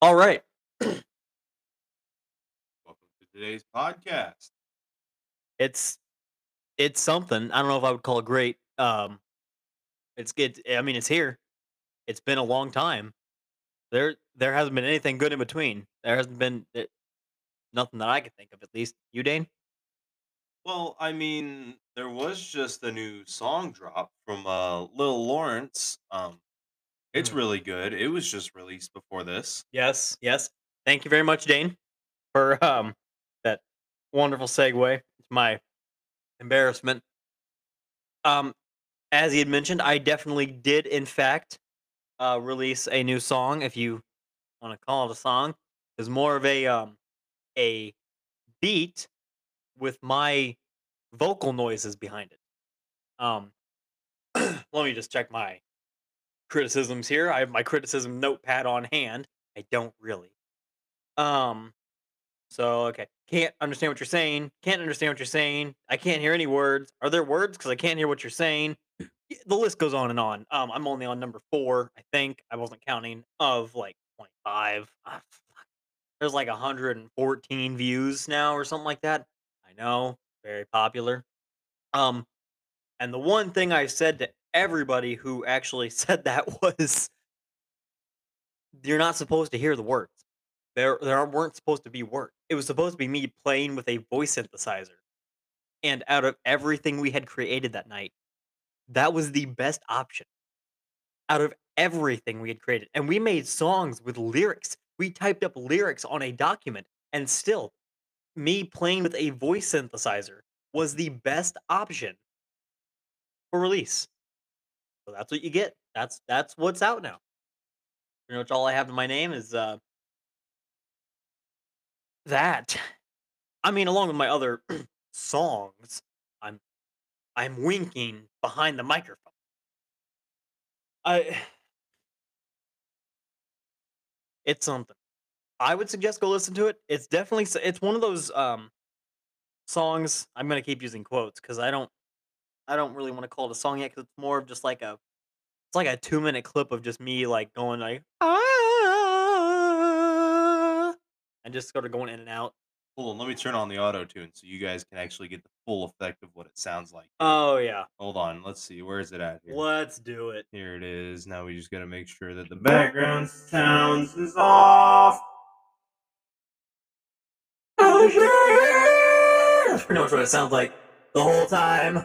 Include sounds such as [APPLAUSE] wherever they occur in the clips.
All right. Welcome to today's podcast. It's it's something. I don't know if I would call it great. Um it's good. I mean, it's here. It's been a long time. There there hasn't been anything good in between. There hasn't been eh, nothing that I could think of at least. You, Dane? Well, I mean, there was just a new song drop from uh Lil Lawrence. Um, it's Mhm. really good. It was just released before this. Yes, yes. Thank you very much, Dane, for um that wonderful segue. It's my embarrassment. Um as he had mentioned, I definitely did in fact uh release a new song if you want to call it a song. It's more of a um a beat with my vocal noises behind it. Um [CLEARS THROAT] let me just check my criticisms here. I have my criticism notepad on hand. I don't really. Um so okay. Can't understand what you're saying. Can't understand what you're saying. I can't hear any words. Are there words cuz I can't hear what you're saying? The list goes on and on. Um I'm only on number 4, I think. I wasn't counting of like 25. Ah. There's like 114 views now or something like that. I know, very popular. Um and the one thing I said to everybody who actually [LAUGHS] said that was you're not supposed to hear the words. There there weren't supposed to be words. It was supposed to be me playing with a voice synthesizer. And out of everything we had created that night, that was the best option. Out of everything we had created. And we made songs with lyrics. We typed up lyrics on a document and still me playing with a voice synthesizer was the best option for release. So that's what you get. That's that's what's out now. Pretty much all I have in my name is uh that. I mean, along with my other [CLEARS THROAT] songs, I'm I'm winking behind the microphone. I it's something. I would suggest go listen to it. It's definitely it's one of those um songs. I'm gonna keep using quotes because I don't I don't really want to call it a song yet because it's more of just like a it's like a two minute clip of just me like going like ah and just sort of going in and out. Hold on, let me turn on the auto tune so you guys can actually get the full effect of what it sounds like. here. Oh yeah, Hold on, let's see. Where is it at here? let's do it. Here it is. Now we just gotta make sure that the background sounds is off. Oh yeah! That's pretty much what it sounds like the whole time.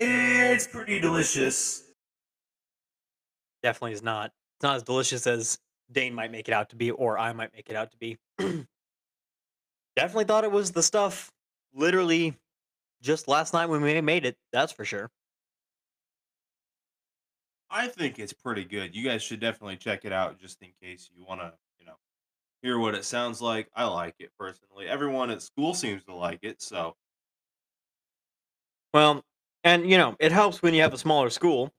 It's pretty delicious. Definitely is not. It's not as delicious as Dane might make it out to be, or I might make it out to be. [CLEARS THROAT] Definitely thought it was the stuff. Literally, just last night when we made it. That's for sure. I think it's pretty good. You guys should definitely check it out just in case you want to, you know, hear what it sounds like. I like it personally. Everyone at school seems to like it, so Well, and you know, it helps when you have a smaller school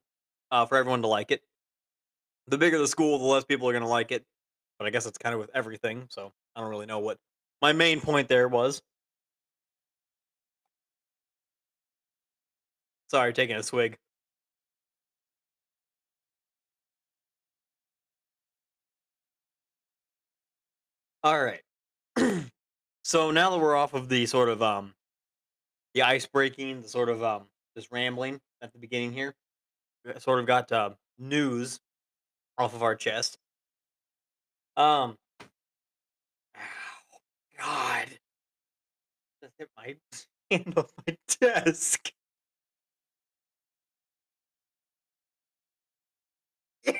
uh, for everyone to like it. The bigger the school, the less people are going to like it. But I guess it's kind of with everything. So I don't really know what my main point there was. Sorry, taking a swig. All right. [CLEARS THROAT] so now that we're off of the sort of um the ice breaking, the sort of um this rambling at the beginning here, we sort of got uh, news off of our chest. Um, ow, God, just hit my [LAUGHS] hand off my desk.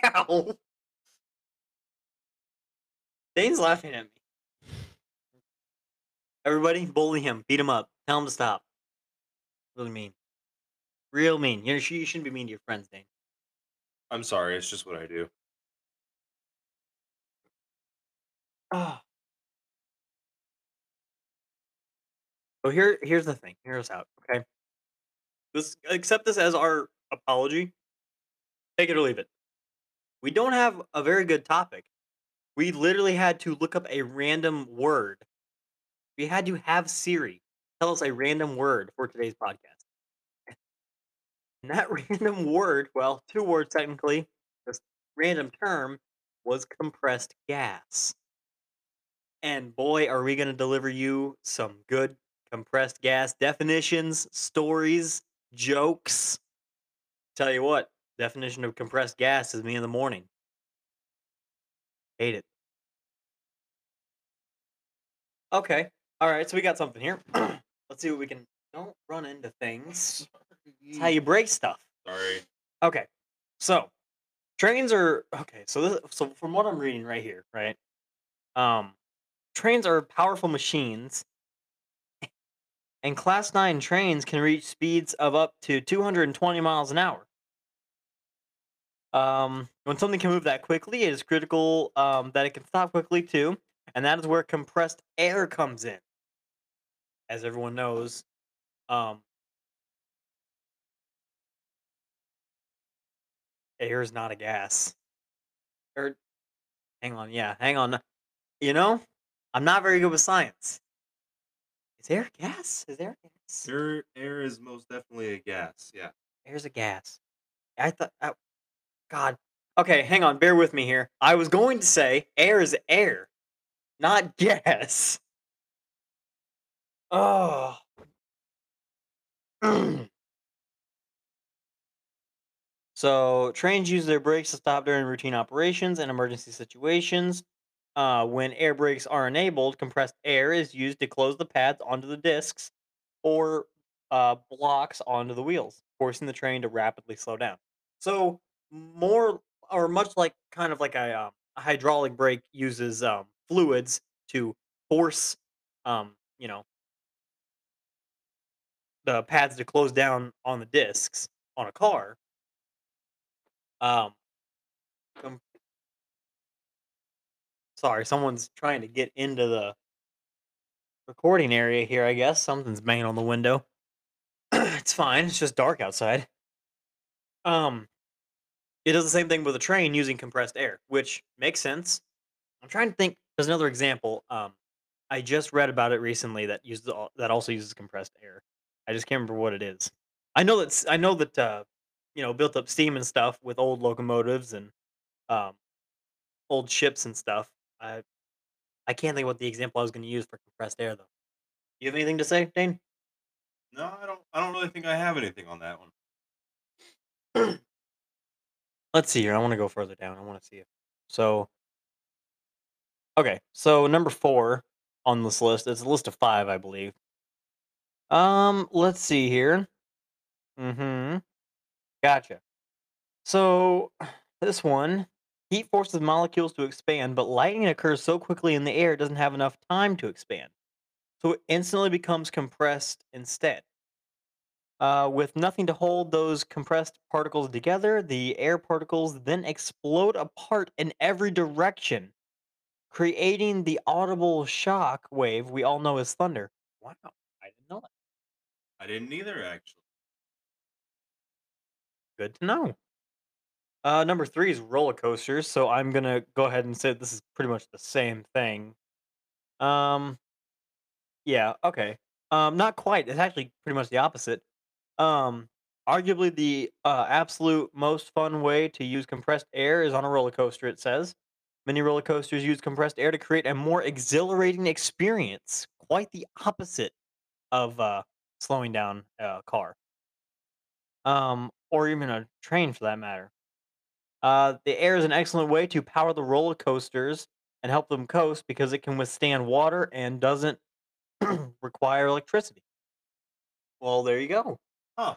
Ow! Dane's laughing at me. Everybody, bully him, beat him up, tell him to stop. Really mean, real mean. You, sh- you shouldn't be mean to your friends, Dane. I'm sorry. It's just what I do. Ah. So here, here's the thing. Here's out. Okay. This accept this as our apology. Take it or leave it. We don't have a very good topic. We literally had to look up a random word. We had to have Siri tell us a random word for today's podcast. That [LAUGHS] random word, well, 2 words technically, this random term was compressed gas. And boy, are we gonna deliver you some good compressed gas definitions, stories, jokes. Tell you what, definition of compressed gas is me in the morning. Hate it. Okay. All right. So we got something here. [CLEARS THROAT] Let's see what we can. Don't run into things. It's how you break stuff. Sorry. Okay. So trains are okay. So this, so from what I'm reading right here, right? Um, trains are powerful machines, [LAUGHS] and Class Nine trains can reach speeds of up to 220 miles an hour. Um, when something can move that quickly, it is critical um, that it can stop quickly too, and that is where compressed air comes in. As everyone knows, um, air is not a gas. Or, hang on, yeah, hang on. Uh, you know, I'm not very good with science. Is air a gas? Is air gas? Air, air is most definitely a gas. Yeah. Air's a gas. I thought, God. Okay, hang on, bear with me here. I was going to say air is air, not gas. Oh. [CLEARS THROAT] so trains use their brakes to stop during routine operations and emergency situations. Uh, when air brakes are enabled, compressed air is used to close the pads onto the discs or uh, blocks onto the wheels, forcing the train to rapidly slow down. So more or much like kind of like a, um, a hydraulic brake uses um, fluids to force, um, you know, the pads to close down on the discs on a car. Um, com- sorry, someone's trying to get into the recording area here. I guess something's banging on the window. [CLEARS THROAT] it's fine. It's just dark outside. Um, it does the same thing with a train using compressed air, which makes sense. I'm trying to think. There's another example. Um, I just read about it recently that uses that also uses compressed air. I just can't remember what it is. I know that I know that uh, you know built up steam and stuff with old locomotives and um, old ships and stuff. I I can't think what the example I was going to use for compressed air though. You have anything to say, Dane? No, I don't. I don't really think I have anything on that one. [CLEARS THROAT] Let's see here. I want to go further down. I want to see it. So okay, so number four on this list. It's a list of five, I believe. Um, let's see here. Mm-hmm. Gotcha. So this one, heat forces molecules to expand, but lightning occurs so quickly in the air it doesn't have enough time to expand. So it instantly becomes compressed instead. Uh, with nothing to hold those compressed particles together, the air particles then explode apart in every direction, creating the audible shock wave we all know as thunder. Wow, I didn't know that. I didn't either, actually. Good to know. Uh, number three is roller coasters, so I'm gonna go ahead and say this is pretty much the same thing. Um, yeah, okay. Um, not quite. It's actually pretty much the opposite. Um, arguably the uh, absolute most fun way to use compressed air is on a roller coaster. It says many roller coasters use compressed air to create a more exhilarating experience. Quite the opposite of uh, slowing down a car, um, or even a train for that matter. Uh, the air is an excellent way to power the roller coasters and help them coast because it can withstand water and doesn't [CLEARS THROAT] require electricity. Well, there you go. Huh.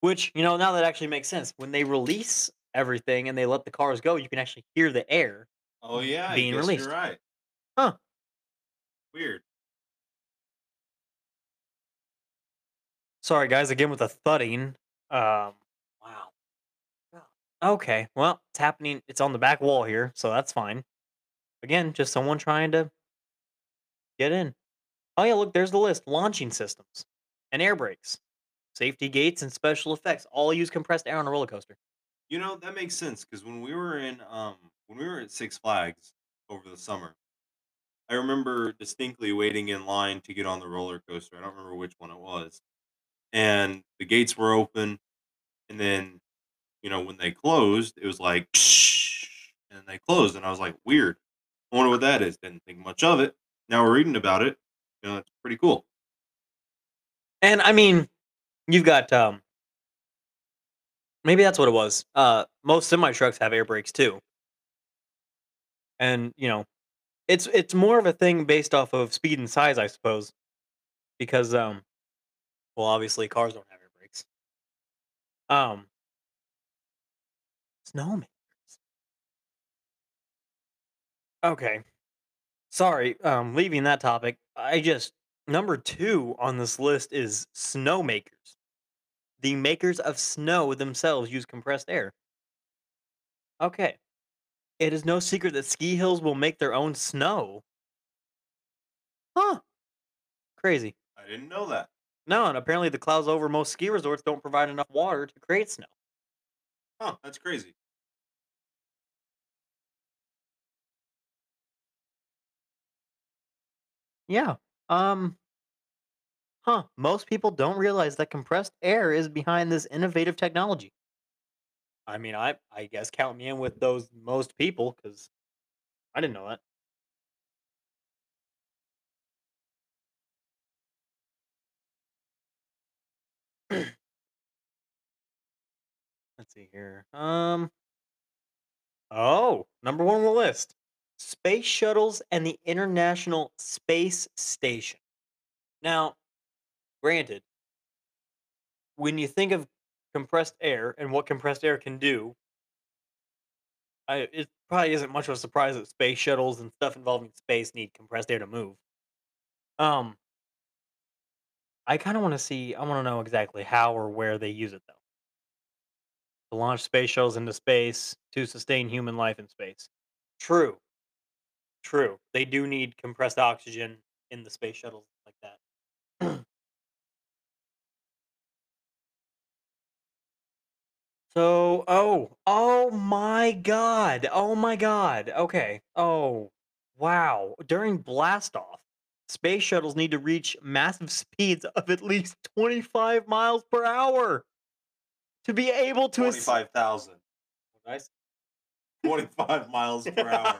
Which, you know, now that actually makes sense. When they release everything and they let the cars go, you can actually hear the air. Oh yeah, Being released. you're right. Huh. Weird. Sorry, guys, again with the thudding. Um. Okay, well, it's happening. It's on the back wall here, so that's fine. Again, just someone trying to get in. Oh, yeah, look, there's the list launching systems and air brakes, safety gates, and special effects all use compressed air on a roller coaster. You know that makes sense because when we were in um when we were at Six Flags over the summer, I remember distinctly waiting in line to get on the roller coaster. I don't remember which one it was, and the gates were open. and then, you know, when they closed, it was like, and they closed, and I was like, weird. I wonder what that is. Didn't think much of it. Now we're reading about it. You know, it's pretty cool. And I mean, you've got um maybe that's what it was. Uh most semi trucks have air brakes too. And, you know, it's it's more of a thing based off of speed and size, I suppose. Because um well obviously cars don't have air brakes. Um snowmakers. Okay. Sorry, um leaving that topic. I just number 2 on this list is snowmakers. The makers of snow themselves use compressed air. Okay. It is no secret that ski hills will make their own snow. Huh. Crazy. I didn't know that. No, and apparently the clouds over most ski resorts don't provide enough water to create snow. Huh, that's crazy. Yeah. Um, huh. Most people don't realize that compressed air is behind this innovative technology. I mean, I I guess count me in with those most people because I didn't know that. See here. Um, oh, number one on the list. Space shuttles and the International Space Station. Now, granted, when you think of compressed air and what compressed air can do, I it probably isn't much of a surprise that space shuttles and stuff involving space need compressed air to move. Um, I kind of want to see. I want to know exactly how or where they use it though. To launch space shuttles into space to sustain human life in space. True, true. They do need compressed oxygen in the space shuttles like that. [CLEARS THROAT] So, oh, oh my god. Oh my god. Okay. Oh, wow. During blast off, space shuttles need to reach massive [LAUGHS] speeds of at least 25 miles per hour to be able to 25,000. Nice. 25 miles per hour.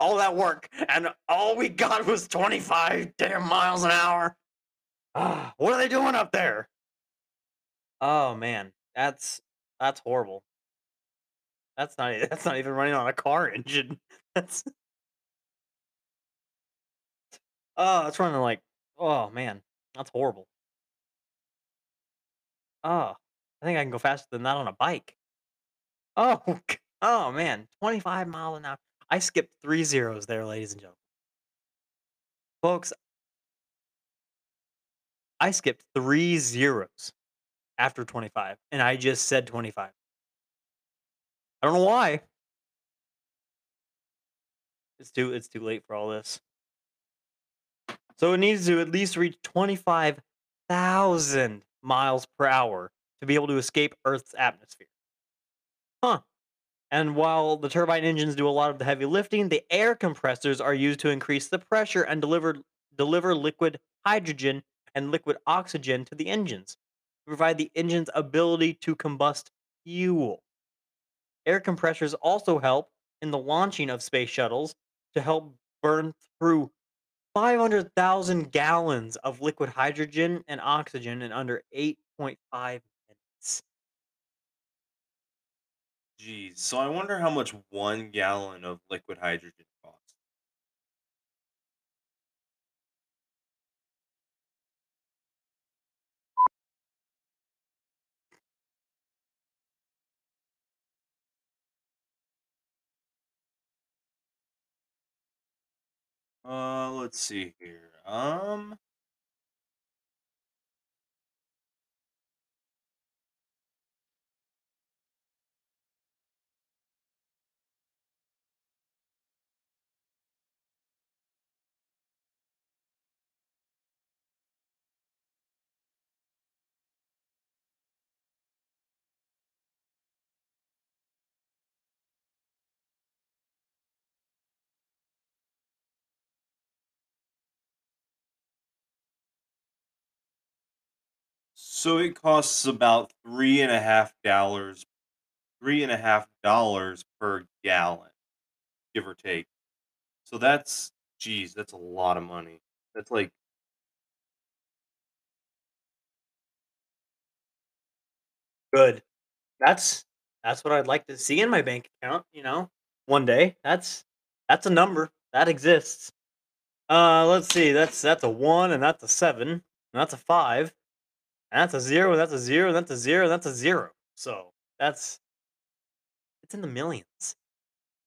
all that work and all we got was 25 damn miles an hour. Ah, [SIGHS] what are they doing up there? Oh man, that's that's horrible. That's not e- [LAUGHS] that's not even running on a car engine. [LAUGHS] That's oh, it's running like oh man, that's horrible. Oh, I think I can go faster than that on a bike. Oh, [LAUGHS] oh man, 25 mile an hour. I skipped three zeros there, ladies and gentlemen. Folks, I skipped three zeros after 25, and I just said 25. I don't know why. It's too it's too late for all this. So it needs to at least reach 25,000 miles per hour to be able to escape Earth's atmosphere. Huh. And while the turbine engines do a lot of the heavy lifting, the air compressors are used to increase the pressure and deliver deliver liquid hydrogen and liquid oxygen to the engines to provide the engine's ability to combust fuel. Air compressors also help in the launching of space shuttles to help burn through 500,000 gallons of liquid hydrogen and oxygen in under 8.5 minutes. Jeez. So I wonder how much one gallon of liquid hydrogen costs. Uh, let's see here. Um, So it costs about three and a half dollars, three and a half dollars per gallon, give or take. So that's, geez, that's a lot of money. That's like Good. That's that's what I'd like to see in my bank account, you know, one day. That's that's a number that exists. Uh, let's see. That's that's a one, and that's a seven, and that's a five, and that's a zero, and that's a zero, and that's a zero, and that's a zero. So that's it's in the millions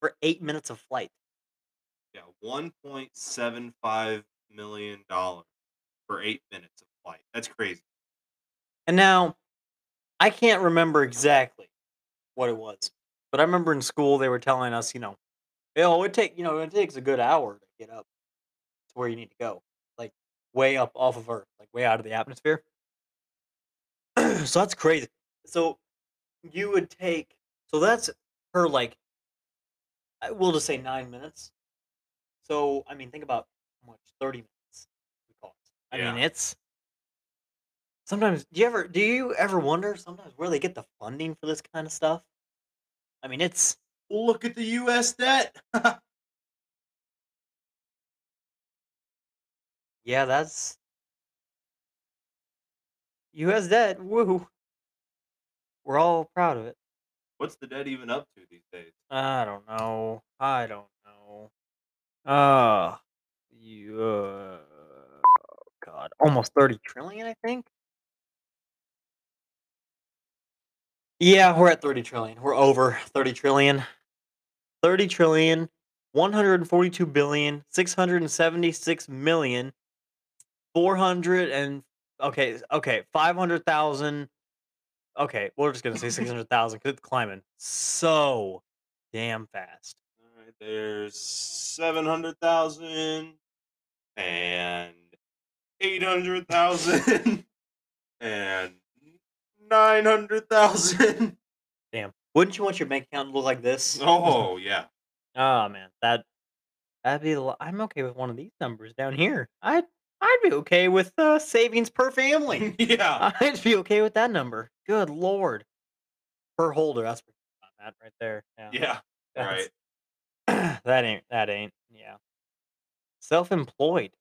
for eight minutes of flight. yeah, one point seven five million dollars for eight minutes of flight. That's crazy. And now, I can't remember exactly what it was, but I remember in school they were telling us, you know, oh, it take you know it takes a good hour to get up to where you need to go, like way up off of Earth, like way out of the atmosphere. So that's crazy. So you would take so that's her like I- we'll just say nine minutes. So I mean, think about how much thirty minutes would cost. I mean, it's sometimes. Do you ever do you ever wonder sometimes where they get the funding for this kind of stuff? I mean, it's Look at the U.S. debt. [LAUGHS] yeah, that's U.S. debt. Woo! We're all proud of it. What's the debt even up to these days? I don't know. I don't know. Uh, you, uh, God, almost 30 trillion, I think. Yeah, we're at 30 trillion. We're over 30 trillion. 30 trillion, 142 billion, 676 million, 400 and okay, okay, 500,000. Okay, we're just gonna say 600,000 because it's climbing so damn fast. All right, there's seven hundred thousand and eight hundred thousand [LAUGHS] and nine hundred thousand. Damn. Wouldn't you want your bank account to look like this? Oh yeah, [LAUGHS] Oh man, that that'd be a lot. I'm okay with one of these numbers down here. I'd I'd be okay with uh, savings per family. [LAUGHS] yeah. I'd be okay with that number. Good lord, per holder. That's pretty that right there. Yeah, Yeah. that's- Right. [CLEARS THROAT] that ain't that ain't yeah. Self-employed.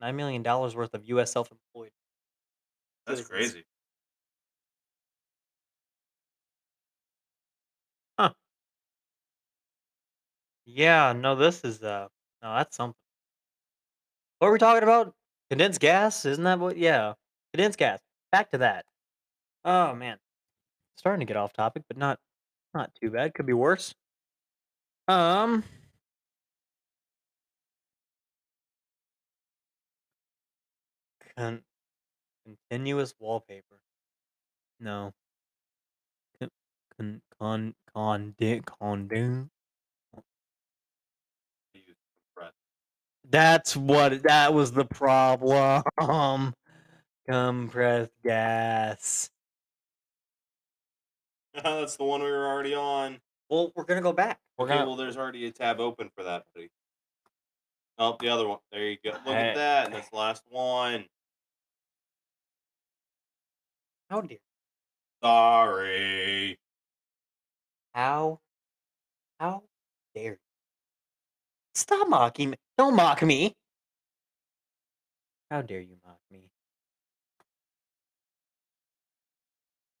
Nine million dollars worth of U.S. self-employed. That's citizens. crazy. Huh. Yeah, no, this is uh no, that's something. What are we talking about? Condensed gas? Isn't that what yeah. Condensed gas. Back to that. Oh man. Starting to get off topic, but not not too bad. Could be worse. Um con- continuous wallpaper. No. Con con con con con Use That's what that was the problem. [LAUGHS] Compressed gas. [LAUGHS] That's the one we were already on. Well, we're gonna go back. We're Okay, gonna. well, there's already a tab open for that, buddy. Oh, the other one. There you go. Look Hey. at that. And that's the last one. Oh, how dare? Sorry. How? How dare? you. Stop mocking me! Don't mock me! How dare you mock me?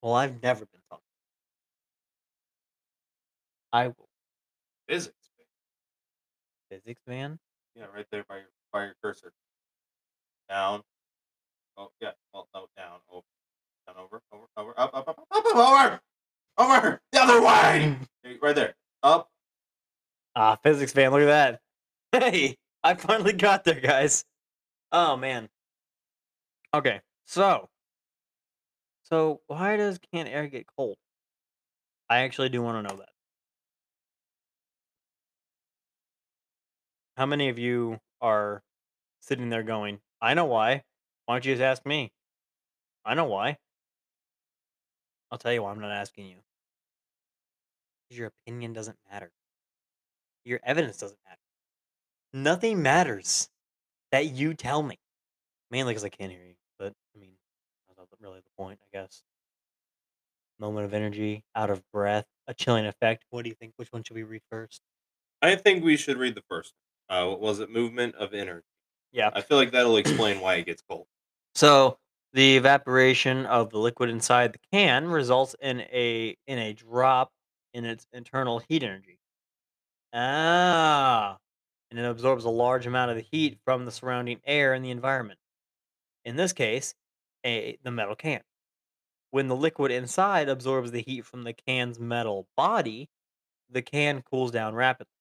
Well, I've never been talked. I will Physics. man. physics man. Yeah, right there by your by your cursor. Down. Oh yeah. Well, no, down. Over. Down. Over. Over. Over. Up. Up. Up. Up. Up. up over. Over. The other way. Right there. Up. Ah, physics man, look at that. [LAUGHS] Hey, I finally got there, guys. Oh man. Okay, so so why does canned air get cold? I actually do want to know that. How many of you are sitting there going, I know why. Why don't you just ask me? I know why. I'll tell you why I'm not asking you. 'Cause your opinion doesn't matter. Your evidence doesn't matter. Nothing matters that you tell me. Mainly because I can't hear you. But I mean, I was really the point, I guess. Moment of energy, out of breath, a chilling effect. What do you think? Which one should we read first? I think we should read the first. Uh, what was it? Movement of energy. Yeah. I feel like that'll explain why it gets cold. So the evaporation of the liquid inside the can results in a in a drop in its internal heat energy. Ah, and it absorbs a large amount of the heat from the surrounding air and the environment. In this case, a the metal can. When the liquid inside absorbs the heat from the can's metal body, the can cools down rapidly.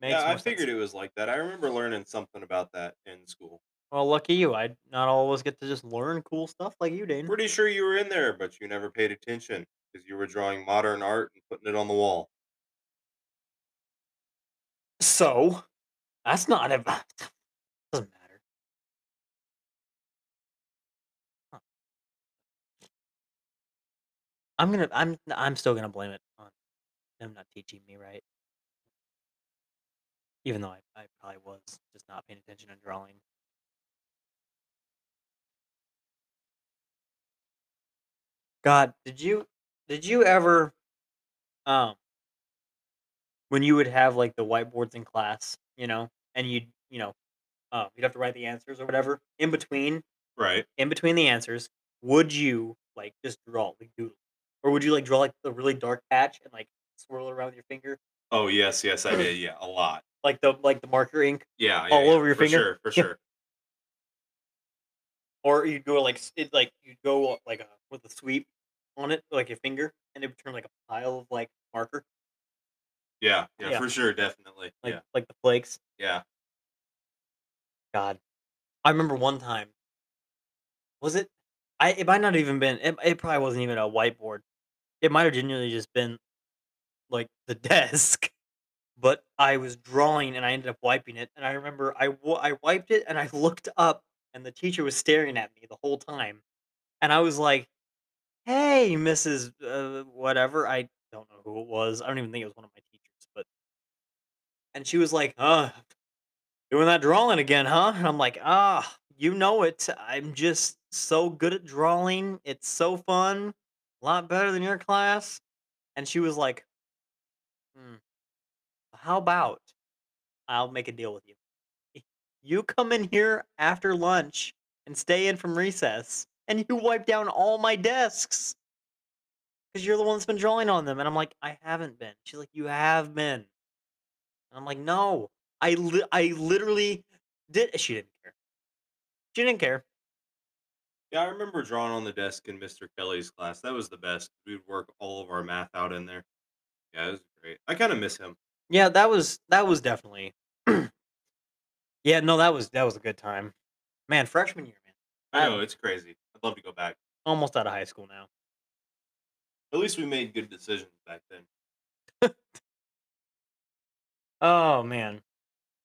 Makes yeah, I more sense. figured it was like that. I remember learning something about that in school. Well, lucky you. I not always get to just learn cool stuff like you, Dane. Pretty sure you were in there, but you never paid attention because you were drawing modern art and putting it on the wall. So, that's not a [SIGHS] doesn't matter. Huh. I'm gonna I'm I'm still gonna blame it on them not teaching me right. Even though I, I probably was just not paying attention and drawing. God, did you did you ever um when you would have like the whiteboards in class, you know, and you'd you know, uh, you'd have to write the answers or whatever. In between, Right. in between the answers, would you like just draw like doodle, or would you like draw like the really dark patch and like swirl it around with your finger, Oh yes, yes, I [CLEARS THROAT] did. Yeah, a lot. like the like the marker ink, Yeah, yeah All yeah, over your for finger? Sure, for [LAUGHS] Yeah. sure. or you'd go like it like you'd go like a, with a sweep on it, like your finger, and it would turn like a pile of like marker, Yeah, yeah, Yeah. for sure, definitely. like yeah, like the flakes. yeah. God, I remember one time. Was it? I it might not even been. It, it probably wasn't even a whiteboard. It might have genuinely just been like the [LAUGHS] desk. But I was drawing and I ended up wiping it. And I remember I wa- I wiped it and I looked up and the teacher was staring at me the whole time. And I was like, "Hey, Mrs. Uh, whatever." I don't know who it was. I don't even think it was one of my and she was like, "Uh, doing that drawing again, huh?" And I'm like, "Ah, you know it. I'm just so good at drawing. It's so fun. A lot better than your class." And she was like, "Hmm, how about I'll make a deal with you. You come in here after lunch and stay in from recess, and you wipe down all my desks because you're the one that's been drawing on them." And I'm like, "I haven't been." She's like, "You have been." And I'm like, "No, I li- I literally did." She didn't care. She didn't care. Yeah, I remember drawing on the desk in Mr. Kelly's class. That was the best. We would work all of our math out in there. Yeah, it was great. I kind of miss him. Yeah, that was that was definitely. [CLEARS THROAT] yeah, no, that was that was a good time. Man, freshman year, man. I know it's crazy. I'd love to go back. almost out of high school now. At least we made good decisions back then. [LAUGHS] Oh man,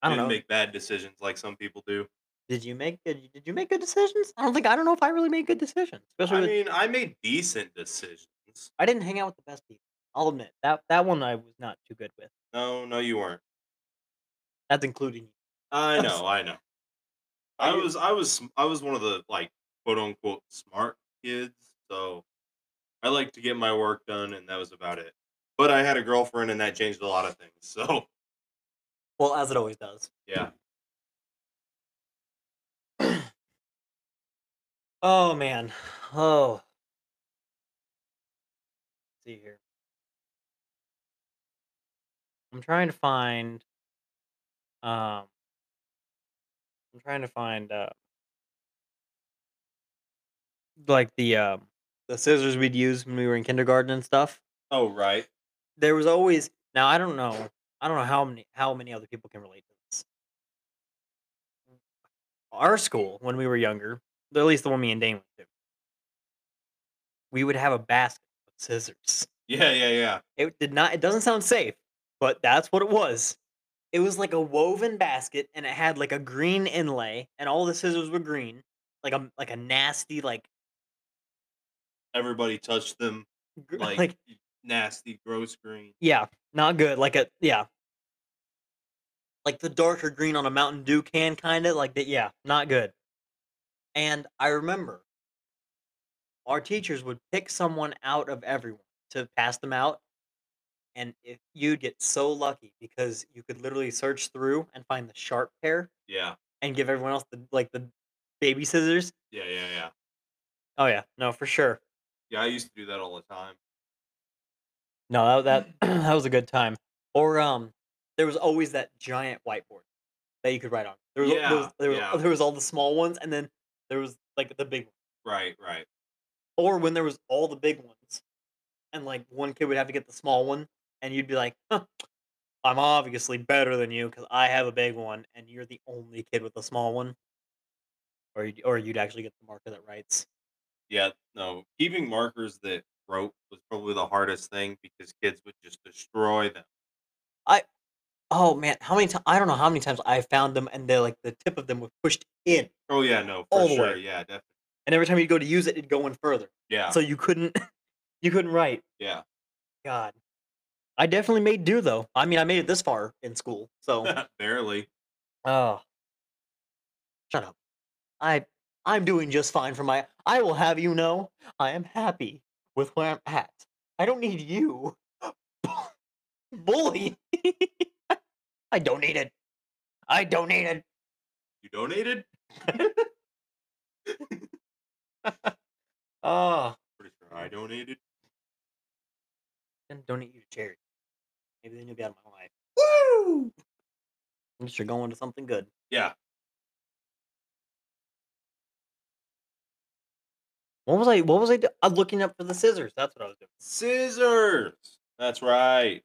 I don't Didn't know. make bad decisions like some people do. Did you make good? Did you make good decisions? I don't think I don't know if I really made good decisions. Especially I with, mean, I made decent decisions. I didn't hang out with the best people. I'll admit that that one I was not too good with. No, no, you weren't. That's including you. I [LAUGHS] know, I know. I I was, I was, I was one of the like quote unquote smart kids. So I like to get my work done, and that was about it. But I had a girlfriend, and that changed a lot of things. [LAUGHS] So Well, as it always does. yeah, [CLEARS THROAT] Oh man. Oh. Let's see here. I'm trying to find. Um. I'm trying to find. Uh, like the um the scissors we'd use when we were in kindergarten and stuff. oh right, There was always now I don't know I don't know how many how many other people can relate to this. Our school when we were younger, at least the one me and Dane went to, we would have a basket of scissors. yeah, yeah, yeah. It did not. It doesn't sound safe, but that's what it was. It was like a woven basket, and it had like a green inlay, and all the scissors were green, like a like a nasty like Everybody touched them [LAUGHS] like, like nasty, gross green. yeah, not good. Like a yeah, like the darker green on a Mountain Dew can, kind of like that. Yeah, not good. And I remember our teachers would pick someone out of everyone to pass them out, and if you'd get so lucky because you could literally search through and find the sharp pair Yeah. and give everyone else the like the baby scissors. Yeah. Yeah. Yeah. Oh yeah, no, for sure. Yeah. I used to do that all the time. No, that that [CLEARS THROAT] that was a good time. Or um, there was always that giant whiteboard that you could write on. There was there was, Yeah, there was, yeah. [LAUGHS] there was all the small ones, and then there was like the big one. Right. Right. Or when there was all the big ones, and like one kid would have to get the small one, and you'd be like, huh, "I'm obviously better than you because I have a big one, and you're the only kid with a small one." Or you'd, or you'd actually get the marker that writes. Yeah. No. Keeping markers that wrote was probably the hardest thing because kids would just destroy them. I, oh man, how many times? I don't know how many times I found them, and they're like the tip of them was pushed in, Oh yeah. No. For All the sure. way. Yeah. Definitely. and every time you go to use it, it'd go in further. Yeah. so you couldn't [LAUGHS] you couldn't write yeah. god i definitely made do though i mean i made it this far in school so [LAUGHS] Barely. oh shut up i i'm doing just fine for my i will have you know i am happy with where i'm at. I don't need you [LAUGHS] bully. [LAUGHS] I it i it You donated? oh Pretty sure I donated. then donate you to charity. Maybe then you'll be out of my life. Woo! At least you're going to something good. Yeah. What was I? What was I? Do- I'm looking up for the scissors. That's what I was doing. Scissors. That's right.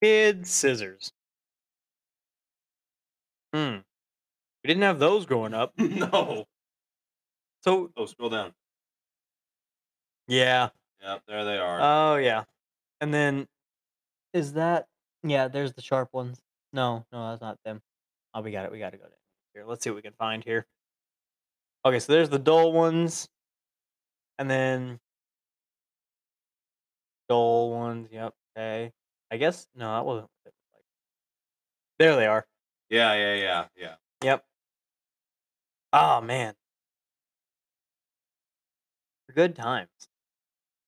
Kid scissors. Hmm. We didn't have those growing up. [LAUGHS] no. So Oh, scroll down. yeah. Yep, there they are. Oh yeah. And then is that? Yeah. There's the sharp ones. No, no, that's not them. Oh, we got it. We got to go to here. Let's see what we can find here. Okay, so there's the dull ones, and then dull ones. Yep. Okay. I guess no, that wasn't. What it was like. There they are. yeah, yeah, yeah, yeah. Yep. Oh man. Good times.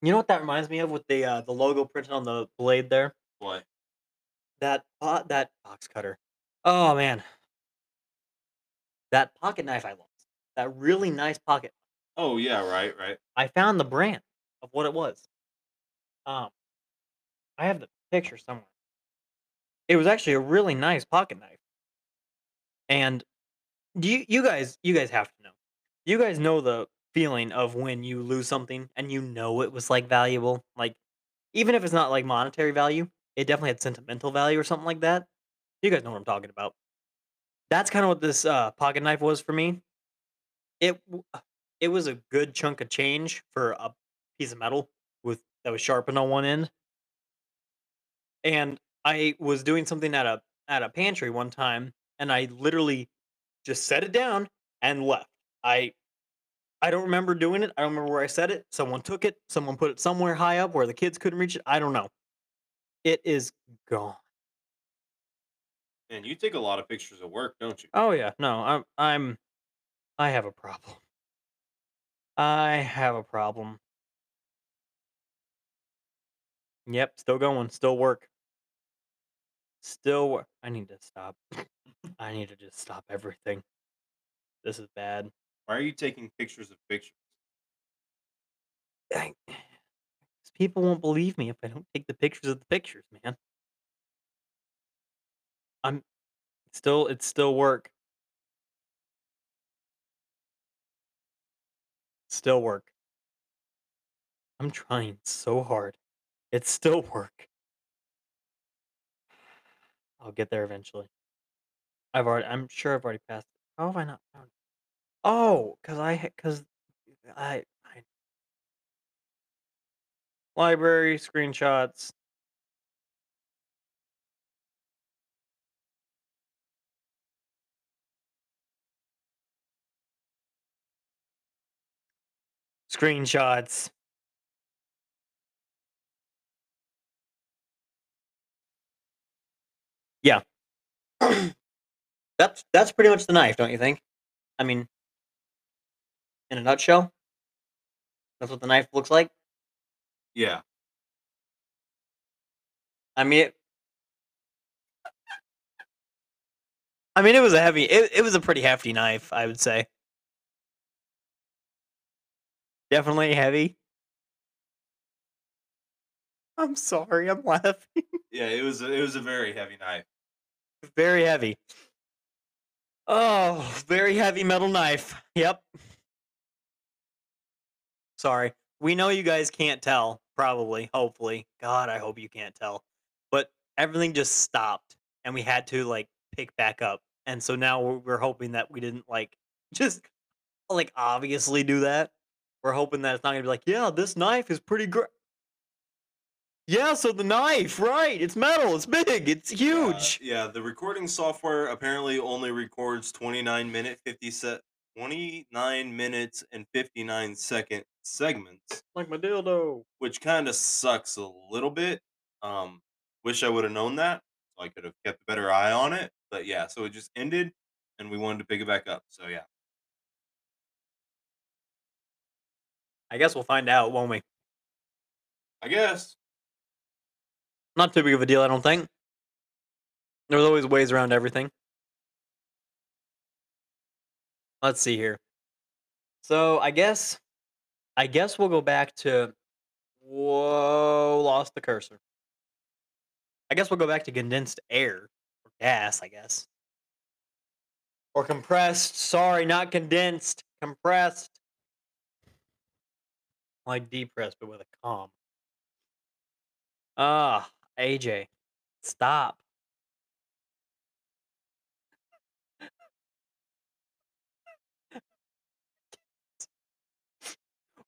You know what that reminds me of with the uh, the logo printed on the blade there? What? That that box cutter. Oh man. That pocket knife I lost. That really nice pocket. Oh yeah, right, right. I found the brand of what it was. Um I have the picture somewhere. It was actually a really nice pocket knife. And do you you guys you guys have to know. You guys know the feeling of when you lose something and you know it was like valuable, like even if it's not like monetary value, it definitely had sentimental value or something like that. You guys know what I'm talking about. That's kind of what this uh, pocket knife was for me. It w- uh, it was a good chunk of change for a piece of metal with that was sharpened on one end. And I was doing something at a at a pantry one time, and I literally just set it down and left. I I don't remember doing it. I don't remember where I set it. Someone took it. Someone put it somewhere high up where the kids couldn't reach it. I don't know. It is gone. And you take a lot of pictures of work, don't you? Oh yeah, no, I'm I'm I have a problem. I have a problem. Yep, still going, still work. Still work. I need to stop. [LAUGHS] I need to just stop everything. This is bad. Why are you taking pictures of pictures? I, people won't believe me if I don't take the pictures of the pictures, man. I'm still it's still work. Still work. I'm trying so hard. It's still work. I'll get there eventually. I've already I'm sure I've already passed it. How have I not found it? Oh, cuz I cuz I I library screenshots. Screenshots. Yeah. that's that's pretty much the knife, don't you think? I mean, in a nutshell. That's what the knife looks like. Yeah. I mean, it, I mean, it was a heavy. It, it was a pretty hefty knife, I would say. Definitely heavy. I'm sorry, I'm laughing. Yeah, it was a, it was a very heavy knife. Very heavy. Oh, very heavy metal knife. Yep. Sorry. We know you guys can't tell, probably, hopefully. God, I hope you can't tell. But everything just stopped and we had to like pick back up. And so now we're, we're hoping that we didn't like just like obviously do that. We're hoping that it's not gonna be like, yeah, this knife is pretty great. Yeah, so the knife, right? It's metal. It's big. It's huge. Uh, yeah, the recording software apparently only records 29 minute 50 set 29 minutes and 59 second segments, Like my dildo. which kind of sucks a little bit. Um wish I would have known that so I could have kept a better eye on it. But yeah, so it just ended and we wanted to pick it back up. So yeah. I guess we'll find out, won't we? I guess. Not too big of a deal, I don't think. There's always ways around everything. Let's see here. So I guess, I guess we'll go back to. Whoa, lost the cursor. I guess we'll go back to condensed air or gas. I guess, or compressed. Sorry, not condensed. Compressed. Like depressed, but with a calm. Ah, AJ, stop. [LAUGHS]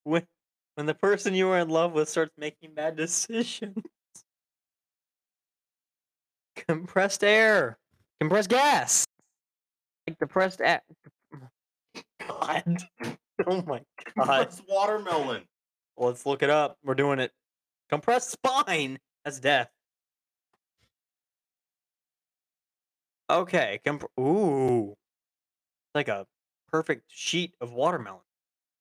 when when the person you are in love with starts making bad [LAUGHS] decisions. Compressed air, compressed gas, like depressed air. God, [LAUGHS] oh my god. It's watermelon. Let's look it up. We're doing it. Compressed spine. That's death. Okay. Comp- Ooh. Like a perfect sheet of watermelon.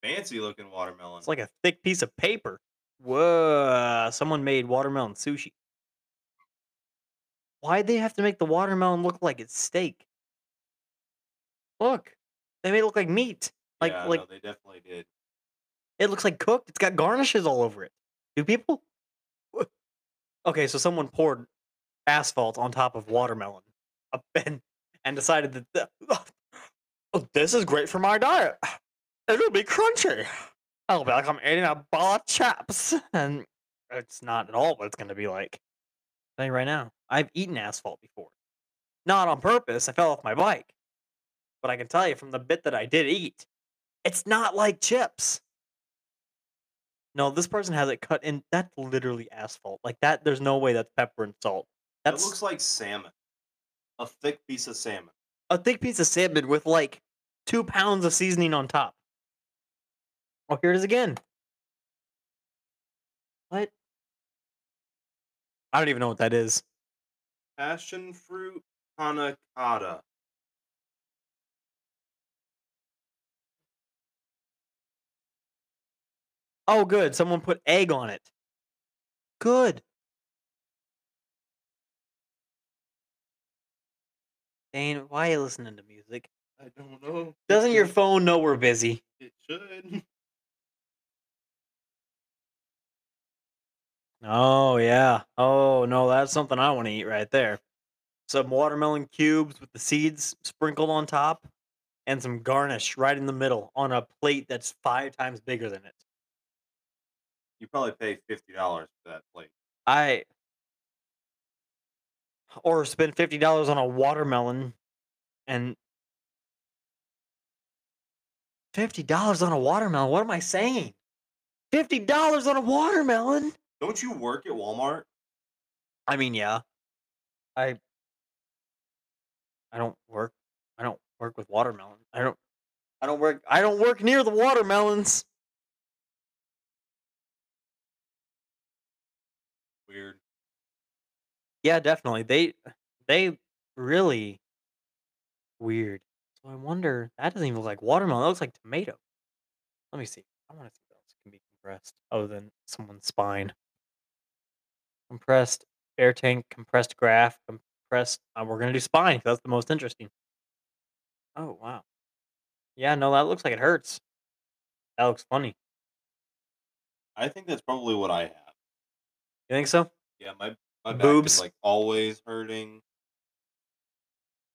Fancy looking watermelon. It's like a thick piece of paper. Whoa. Someone made watermelon sushi. Why'd they have to make the watermelon look like it's steak? Look. They made it look like meat. Like yeah, like no, they definitely did. It looks like cooked. It's got garnishes all over it. Do people? Okay, so someone poured asphalt on top of watermelon, [LAUGHS] and and decided that the, [LAUGHS] oh, this is great for my diet. It'll be crunchy. I'll be like I'm eating a ball of chaps, and it's not at all what it's going to be like. You right now, I've eaten asphalt before, not on purpose. I fell off my bike, but I can tell you from the bit that I did eat, it's not like chips. No, this person has it cut in. That's literally asphalt. Like that. There's no way that's pepper and salt. That That's looks like salmon. A thick piece of salmon. a thick piece of salmon with like two pounds of seasoning on top. Oh, here it is again. What? I don't even know what that is. Passion fruit panna cotta. Oh, good. Someone put egg on it. Good. Dane, why are you listening to music? I don't know. Doesn't your phone know we're busy? It should. [LAUGHS] Oh yeah. Oh no, that's something I want to eat right there. Some watermelon cubes with the seeds sprinkled on top, and some garnish right in the middle on a plate that's five times bigger than it. You probably pay fifty dollars for that plate. I or spend fifty dollars on a watermelon, and fifty dollars on a watermelon. What am I saying? Fifty dollars on a watermelon. Don't you work at Walmart? I mean, yeah. I I don't work I don't work with watermelon. I don't I don't work I don't work near the watermelons. Yeah, definitely. They they really weird. So I wonder that doesn't even look like watermelon. That looks like tomato. Let me see. I want to see what else can be compressed other than someone's spine. Compressed air tank, compressed graph, compressed. Uh, we're gonna do spine 'cause that's the most interesting. Oh wow. Yeah, no, that looks like it hurts. That looks funny. I think that's probably what I have. You think so? Yeah, my my back Boobs? is like always hurting.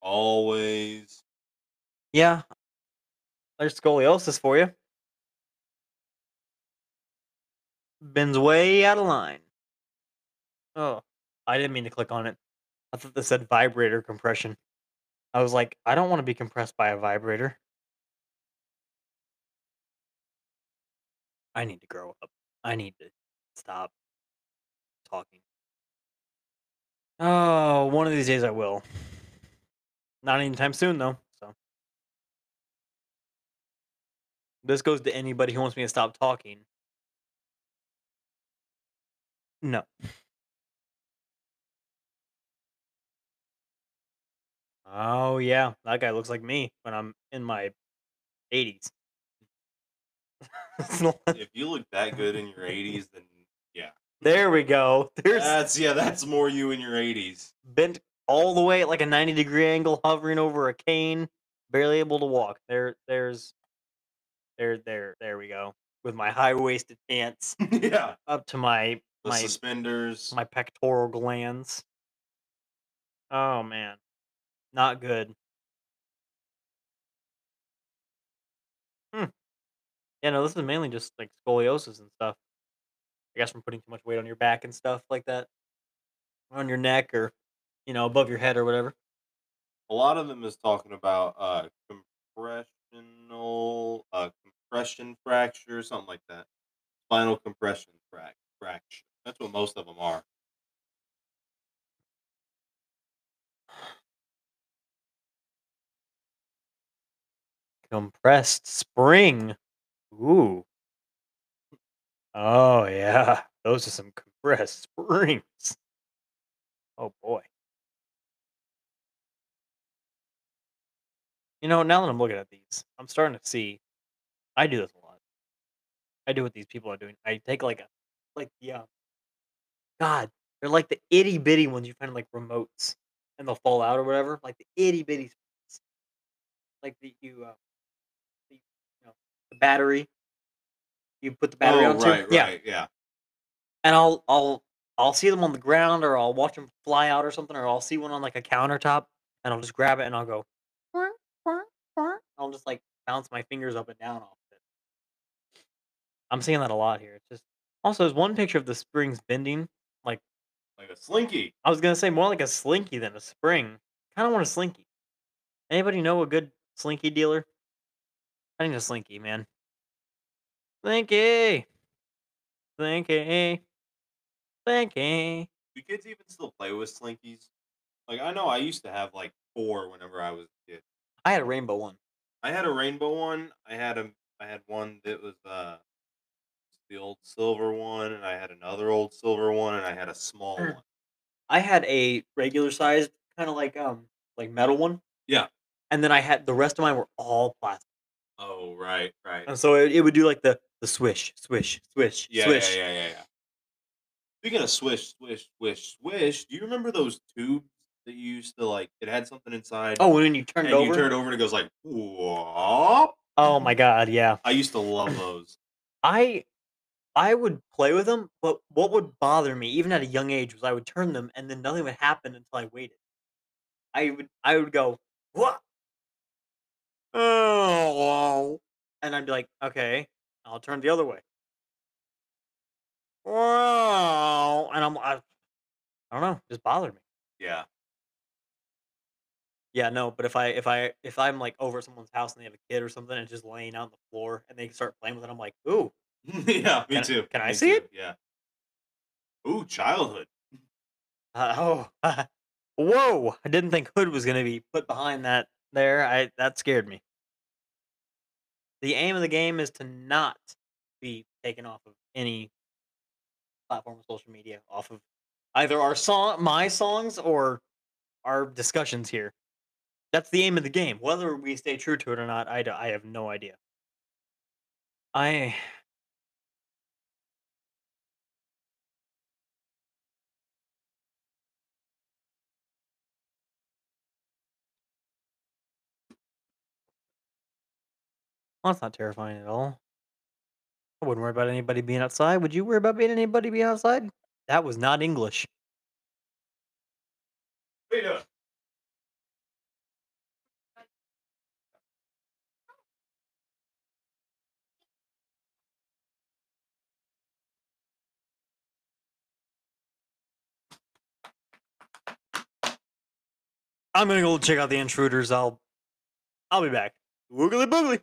Always. Yeah. There's scoliosis for you. Ben's way out of line. Oh, I didn't mean to click on it. I thought this said vibrator compression. I was like, I don't want to be compressed by a vibrator. I need to grow up. I need to stop talking. Oh, one of these days I will. Not anytime soon, though. So this goes to anybody who wants me to stop talking. No. Oh yeah, that guy looks like me when I'm in my 80s. [LAUGHS] If you look that good in your 80s, then. There we go. There's That's yeah, that's more you in your 80s. bent all the way at like a 90 degree angle, hovering over a cane, barely able to walk. There, there's, there, there, there we go. With my high waisted pants [LAUGHS] yeah. up to my The my suspenders. my pectoral glands. Oh man, not good. Hmm. Yeah, no, this is mainly just like scoliosis and stuff. I guess from putting too much weight on your back and stuff like that, on your neck or, you know, above your head or whatever. a lot of them is talking about uh compressional uh compression fracture, something like that. Spinal compression frac fracture. That's what most of them are. Compressed spring. Ooh. Oh yeah, [LAUGHS] those are some compressed [LAUGHS] springs. Oh boy. You know, now that I'm looking at these, I'm starting to see. I do this a lot. I do what these people are doing. I take like a, like yeah. God, they're like the itty bitty ones you find in, like remotes, and they'll fall out or whatever. Like the itty bitty, like the you, uh, the, you know, the battery. You put the battery oh, onto. right, Yeah, right, yeah. and I'll I'll I'll see them on the ground or I'll watch them fly out or something or I'll see one on like a countertop and I'll just grab it and I'll go. I'll just like bounce my fingers up and down off it. I'm seeing that a lot here. It's just also there's one picture of the springs bending. Like Like a slinky. I was gonna say more like a slinky than a spring. Kind of want a slinky. Anybody know a good slinky dealer? I need a slinky, man. Slinky, slinky, slinky. Do kids even still play with slinkies? Like I know I used to have like four whenever I was a kid. I had a rainbow one. I had a rainbow one. I had a I had one that was uh the old silver one, and I had another old silver one, and I had a small one. I had a regular sized kind of like um like metal one, Yeah. and then I had the rest of mine were all plastic, Oh right, right. and so it, it would do like the the swish, swish, swish, Yeah, swish. yeah, yeah, yeah, yeah. Speaking of swish, swish, swish, swish, do you remember those tubes that you used to like? It had something inside. Oh, when you turned and it over. Then you turn it over and it goes like, whoop. Oh my god, yeah. I used to love [LAUGHS] those. I I would play with them, but what would bother me, even at a young age, was I would turn them and then nothing would happen until I waited. I would I would go what? Oh, and I'd be like, okay, I'll turn the other way. Wow, and I'm I, I don't know, just bothered me. Yeah. Yeah, no, but if I if I if I'm like over at someone's house and they have a kid or something and it's just laying out on the floor and they start playing with it, I'm like, ooh, [LAUGHS] yeah, me Can I- too. can I see too, it? Yeah. Ooh, childhood. Uh, oh, [LAUGHS] whoa! I didn't think Hood was gonna be put behind that. There, I that scared me. The aim of the game is to not be taken off of any platform of social media, off of either our song, my songs, or our discussions here. That's the aim of the game. Whether we stay true to it or not, I, I have no idea. I Well, that's not terrifying at all. I wouldn't worry about anybody being outside. Would you worry about being anybody being outside? That was not English. What are you doing? I'm gonna go check out the intruders. I'll I'll be back. Woogly boogly.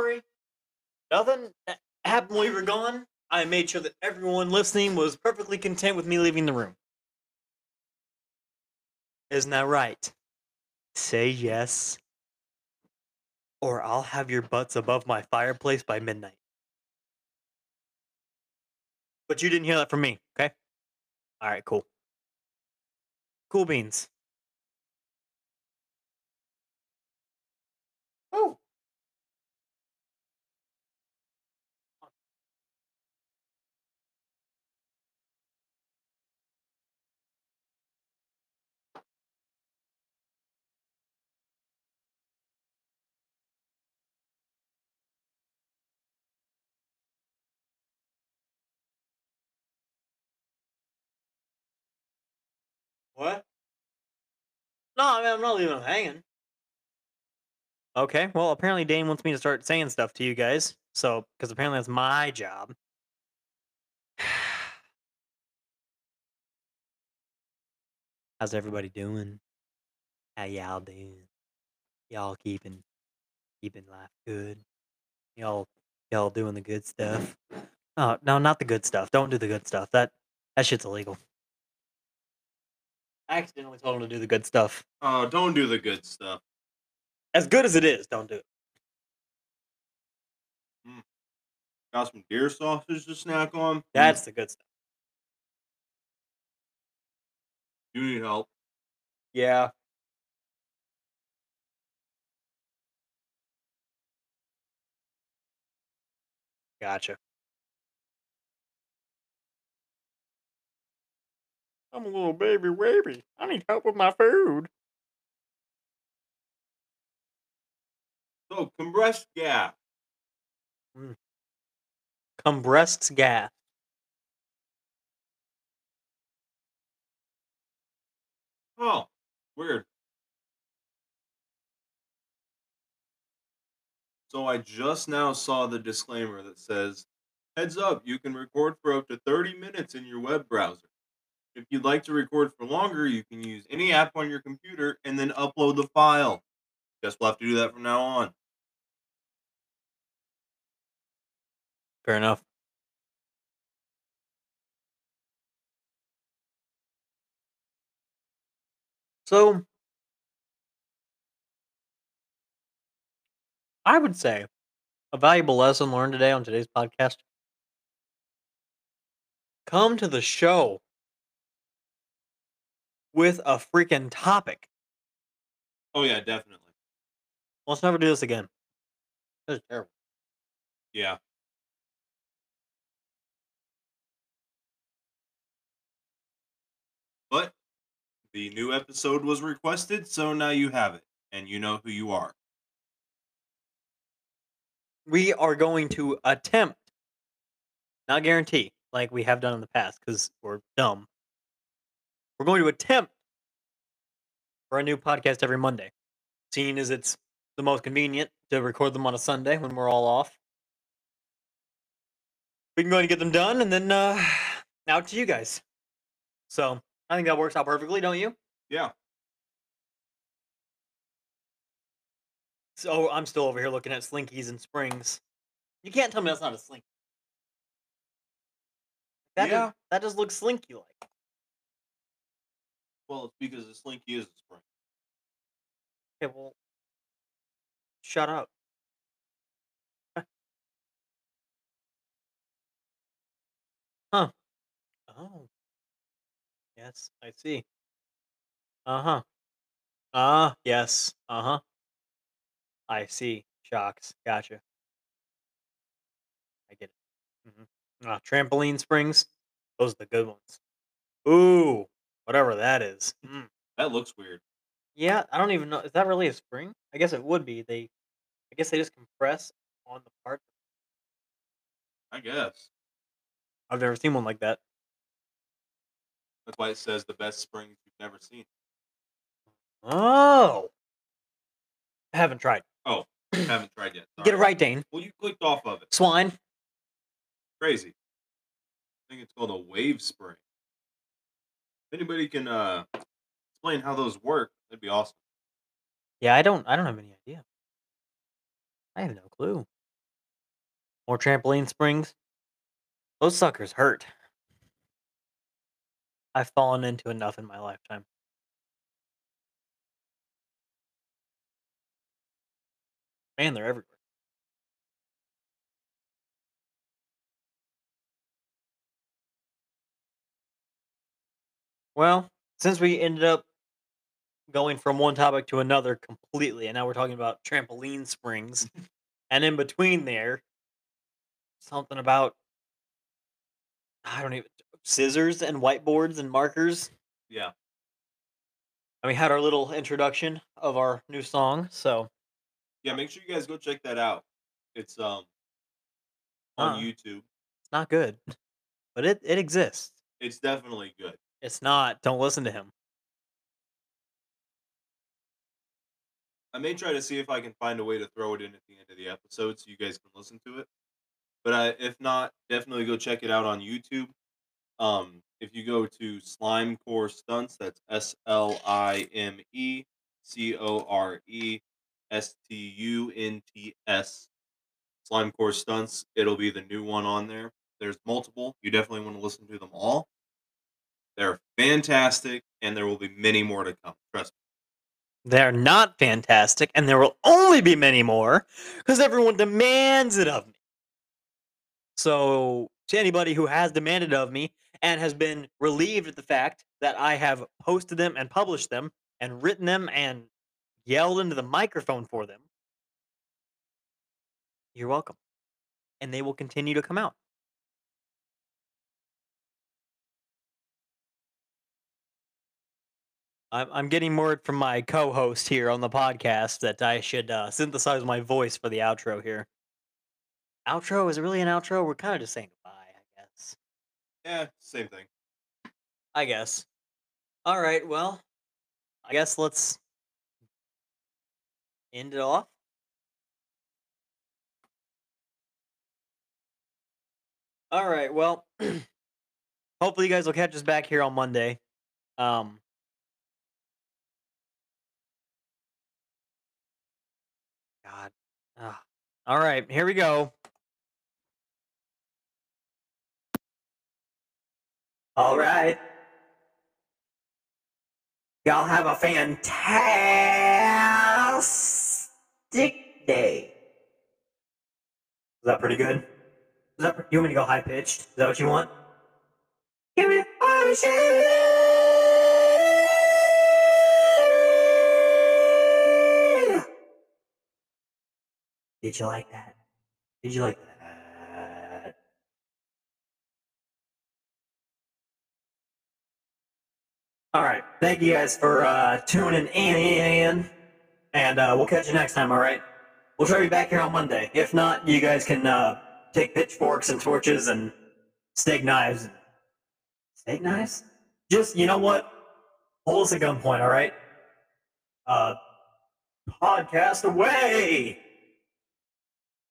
Don't. Nothing happened while you were gone. I made sure that everyone listening was perfectly content with me leaving the room. Isn't that right? Say yes. Or I'll have your butts above my fireplace by midnight. But you didn't hear that from me, okay? Alright, cool. Cool beans. Oh. What? No, I mean, I'm not leaving them hanging. Okay, well, apparently Dane wants me to start saying stuff to you guys. So, because apparently that's my job. [SIGHS] How's everybody doing? How y'all doing? Y'all keeping keeping life good? Y'all y'all doing the good stuff? Oh no, not the good stuff. Don't do the good stuff. That that shit's illegal. I accidentally told him to do the good stuff. Oh, don't do the good stuff. As good as it is, don't do it. Got some deer sausage to snack on. Mm, That's the good stuff. You need help. Yeah. Gotcha. I'm a little baby baby. I need help with my food. So, compressed gas. Mm. Compressed gas. Oh, weird. So I just now saw the disclaimer that says, heads up, you can record for up to 30 minutes in your web browser. If you'd like to record for longer, you can use any app on your computer and then upload the file. Guess we'll have to do that from now on. Fair enough. So, I would say a valuable lesson learned today on today's podcast come to the show with a freaking topic. Oh, yeah, definitely. Let's never do this again. This is terrible. Yeah. But the new episode was requested, so now you have it, and you know who you are. we are going to attempt, not guarantee, like we have done in the past because we're dumb. We're going to attempt for a new podcast every Monday, seeing as it's the most convenient to record them on a Sunday when we're all off. We can go and get them done and then uh, out to you guys. So I think that works out perfectly, don't you? Yeah. So I'm still over here looking at slinkies and springs. You can't tell me that's not a slinky. That Yeah. does, that does look slinky like. Well, it's because the slinky is a spring. Okay, well, shut up. [LAUGHS] Huh. Oh. Yes, I see. Uh huh. Ah, yes. Uh huh. I see. Shocks. Gotcha. I get it. hmm Ah, trampoline springs. Those are the good ones. Ooh, whatever that is. Mm. That looks weird. Yeah, I don't even know. Is that really a spring? I guess it would be. They, I guess they just compress on the part. I guess. I've never seen one like that. That's why it says the best springs you've never seen. Oh, I haven't tried. Oh, [CLEARS THROAT] haven't tried yet. Get it right, Dane. Well, you clicked off of it. Swine. Crazy. I think it's called a wave spring. If anybody can uh, explain how those work, that'd be awesome. Yeah, I don't. I don't have any idea. I have no clue. More trampoline springs. Those suckers hurt. I've fallen into enough in my lifetime. Man, they're everywhere. Well, since we ended up going from one topic to another completely, and now we're talking about trampoline springs, [LAUGHS] and in between there, something about I don't even scissors and whiteboards and markers. Yeah. And we had our little introduction of our new song, so Yeah, make sure you guys go check that out. It's um on Uh. YouTube. it's not good, [LAUGHS] but it it exists. It's definitely good. It's not. Don't listen to him. I may try to see if I can find a way to throw it in at the end of the episode so you guys can listen to it. But if not, definitely go check it out on YouTube. Um, if you go to Slime Core Stunts, that's S L I M E C O R E S T U N T S. Slime Core Stunts, it'll be the new one on there. There's multiple. You definitely want to listen to them all. They're fantastic, and there will be many more to come. Trust me. They're not fantastic, and there will only be many more because everyone demands it of me. So, to anybody who has demanded of me and has been relieved at the fact that I have posted them and published them and written them and yelled into the microphone for them, you're welcome. And they will continue to come out. I'm, I'm getting word from my co-host here on the podcast that I should uh, synthesize my voice for the outro here. Outro is it really an outro? We're kind of just saying goodbye, I guess. Yeah, same thing. I guess. All right. Well, I guess let's end it off. All right. Well, [CLEARS THROAT] hopefully you guys will catch us back here on Monday. Um, God. Ah. All right. Here we go. All right. Y'all have a fantastic day. Is that pretty good? Is that you want me to go high pitched? Is that what you want? Give me a Did you like that? Did you like that? All right. Thank you guys for uh, tuning in. And uh, we'll catch you next time, all right? We'll try to be back here on Monday. If not, you guys can uh, take pitchforks and torches and steak knives. Steak knives? Just, you know what? Hold us at gunpoint, all right? Uh, podcast away!